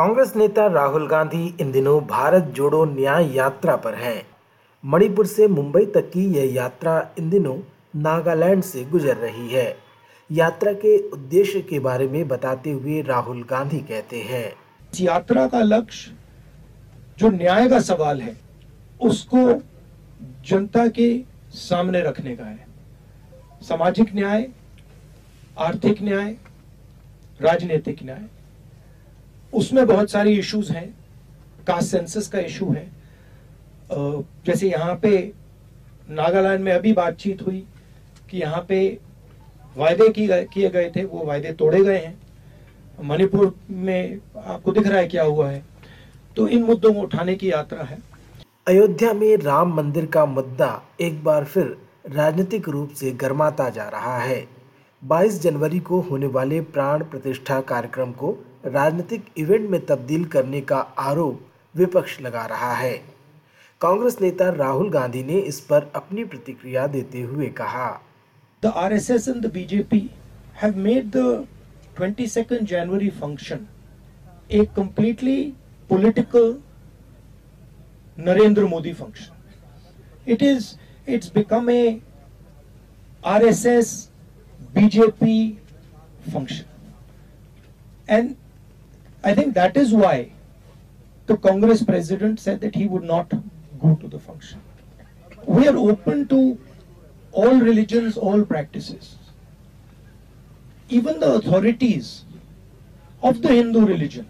कांग्रेस नेता राहुल गांधी इन दिनों भारत जोड़ो न्याय यात्रा पर हैं। मणिपुर से मुंबई तक की यह यात्रा इन दिनों नागालैंड से गुजर रही है। यात्रा के उद्देश्य के बारे में बताते हुए राहुल गांधी कहते हैं। इस यात्रा का लक्ष्य, जो न्याय का सवाल है, उसको जनता के सामने रखने का है। सामाजिक न्याय, आर्थिक न्याय, राजनीतिक न्याय। उसमें बहुत सारी इश्यूज़ हैं। कास्ट सेंसस का इशू है। जैसे यहाँ पे नागालैंड में अभी बातचीत हुई कि यहाँ पे वायदे किए गए थे, वो वायदे तोड़े गए हैं। मणिपुर में आपको दिख रहा है क्या हुआ है? तो इन मुद्दों को उठाने की यात्रा है। अयोध्या में राम मंदिर का मुद्दा एक बार फिर राजनीतिक रूप से गर्माता जा रहा है। 22 जनवरी को होने वाले प्राण प्रतिष्ठा कार्यक्रम को राजनीतिक इवेंट में तब्दील करने का आरोप विपक्ष लगा रहा है। कांग्रेस नेता राहुल गांधी ने इस पर अपनी प्रतिक्रिया देते हुए कहा। The R S S and BJP twenty second January function a completely political Narendra Modi function it is it's become a R S S BJP function and I think that is why the Congress president said that he would not go to the function. We are open to all religions, all practices. Even the authorities of the Hindu religion,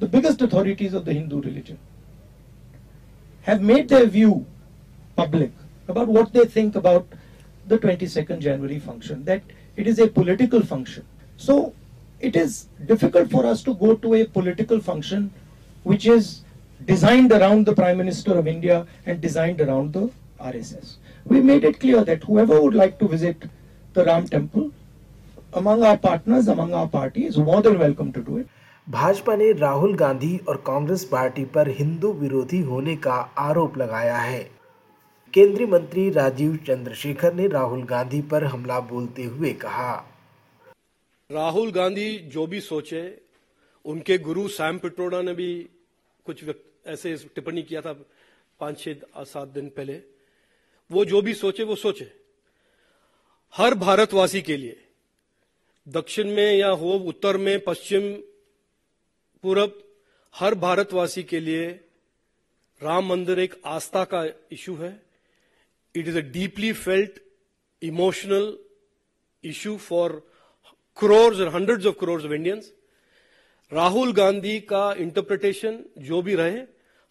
the biggest authorities of the Hindu religion, have made their view public about what they think about the 22nd January function, that it is a political function. So it is difficult for us to go to a political function which is designed around the Prime Minister of India and designed around the RSS. We made it clear that whoever would like to visit the Ram temple, among our partners, among our party, is more than welcome to do it. Bhajpa ने राहुल गांधी और Congress party पर हिंदू विरोधी होने का आरोप लगाया है केंद्रीय मंत्री राजीव चंद्रशेखर ने राहुल गांधी पर हमला बोलते हुए कहा राहुल गांधी जो भी सोचे, उनके गुरु सैम पिट्रोडा ने भी कुछ ऐसे टिप्पणी किया था पाँच, छह, सात दिन पहले। वो जो भी सोचे, वो सोचे। हर भारतवासी के लिए, दक्षिण में या हो, उत्तर में, पश्चिम, पूरब, हर भारतवासी के लिए राम मंदिर एक आस्था का इशू है। It is a deeply felt emotional issue for crores or hundreds of crores of Indians. Rahul Gandhi का इंटरप्रिटेशन जो भी रहे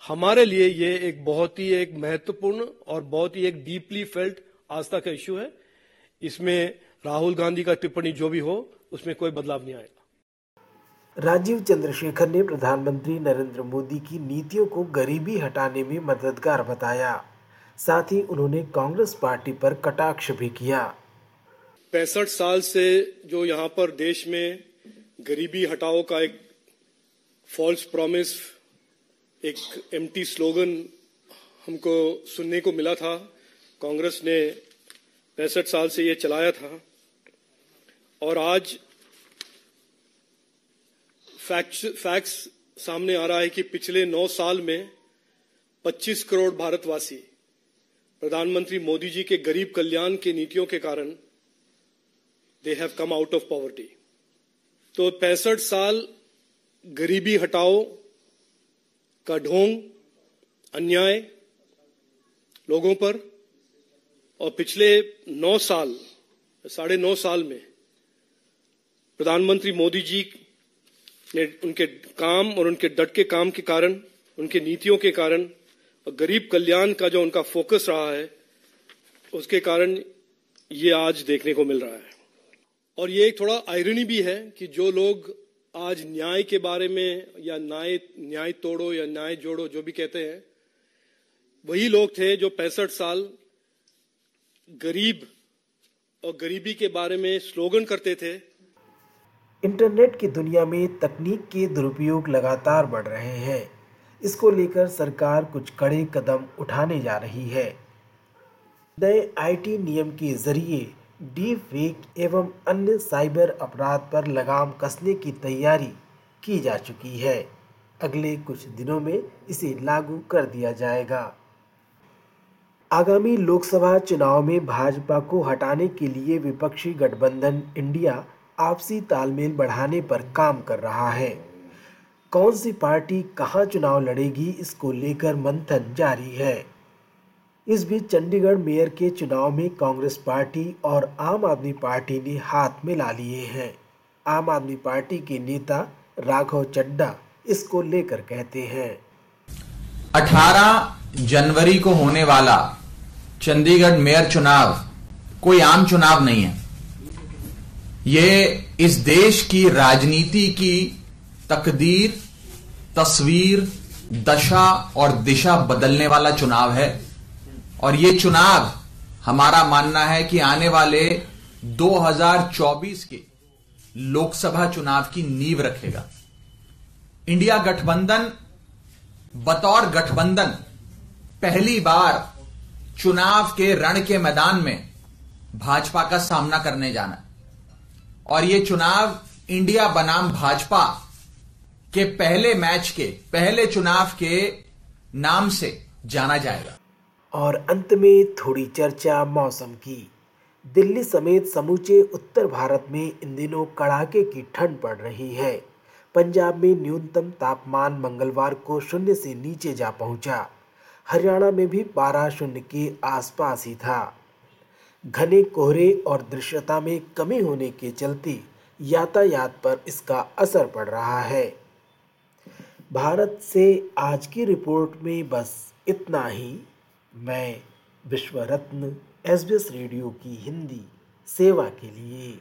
हमारे लिए ये एक बहुत ही एक महत्वपूर्ण और बहुत ही एक डीपली फेल्ट आस्था का इश्यू है इसमें राहुल गांधी का टिप्पणी जो भी हो उसमें कोई बदलाव नहीं आएगा राजीव चंद्रशेखर ने प्रधानमंत्री नरेंद्र मोदी की नीतियों को गरीबी हटाने में मददगार बताया। साथ ही उन्होंने कांग्रेस पार्टी पर कटाक्ष भी किया। पैंसठ साल से जो यहाँ पर देश में गरीबी हटाओ का एक फॉल्स प्रॉमिस एक एम्प्टी स्लोगन हमको सुनने को मिला था। कांग्रेस ने पैंसठ साल से ये चलाया था। और आज फैक्ट्स फैक्ट्स सामने आ रहा है कि पिछले नौ साल में 25 करोड़ भारतवासी, प्रधानमंत्री मोदी जी के गरीब कल्याण की नीतियों के कारण they have come out of poverty तो पैंसठ साल गरीबी हटाओ का ढोंग अन्याय लोगों पर, और पिछले नौ साल, साढ़े नौ साल में प्रधानमंत्री मोदी जी ने उनके काम और उनके डट के काम के कारण, उनके नीतियों के कारण, और गरीब कल्याण का जो उनका फोकस रहा है, उसके कारण ये आज देखने को मिल रहा है। और ये एक थोड़ा आयरनी भी है कि जो लोग आज न्याय के बारे में या न्याय न्याय तोड़ो या न्याय जोड़ो, जो भी कहते हैं, वही लोग थे जो पैंसठ साल गरीब और गरीबी के बारे में स्लोगन करते थे। इंटरनेट की दुनिया में तकनीक के दुरुपयोग लगातार बढ़ रहे हैं। इसको लेकर सरकार कुछ कड़े कदम उठाने जा रही है। नए आईटी नियम के ज़रिए डी फेक एवं अन्य साइबर अपराध पर लगाम कसने की तैयारी की जा चुकी है। अगले कुछ दिनों में इसे लागू कर दिया जाएगा। आगामी लोकसभा चुनाव में भाजपा को हटाने के लिए विपक्षी गठबंधन इंडिया आपसी तालमेल बढ़ाने पर काम कर रहा है। कौन सी पार्टी कहाँ चुनाव लड़ेगी इसको लेकर मंथन जारी है। इस बीच चंडीगढ़ मेयर के चुनाव में कांग्रेस पार्टी और आम आदमी पार्टी ने हाथ मिला लिए हैं। आम आदमी पार्टी के नेता राघव चड्डा इसको लेकर कहते हैं। 18 जनवरी को होने वाला चंडीगढ़ मेयर चुनाव कोई आम चुनाव नहीं है। ये इस देश की राजनीति की तकदीर, तस्वीर, दशा और दिशा बदलने वाला चुनाव है। और ये चुनाव हमारा मानना है कि आने वाले 2024 के लोकसभा चुनाव की नींव रखेगा। इंडिया गठबंधन, बतौर गठबंधन, पहली बार चुनाव के रण के मैदान में भाजपा का सामना करने जाना और यह चुनाव इंडिया बनाम भाजपा के पहले मैच के, पहले चुनाव के नाम से जाना जाएगा। और अंत में थोड़ी चर्चा मौसम की। दिल्ली समेत समूचे उत्तर भारत में इन दिनों कड़ाके की ठंड पड़ रही है। पंजाब में न्यूनतम तापमान मंगलवार को शून्य से नीचे जा पहुँचा। हरियाणा में भी पारा शून्य के आसपास ही था। घने कोहरे और दृश्यता में कमी होने के चलते यातायात पर इसका असर पड़ रहा है। भारत से आज की रिपोर्ट में बस इतना ही। मैं विश्व रत्न एस रेडियो की हिंदी सेवा के लिए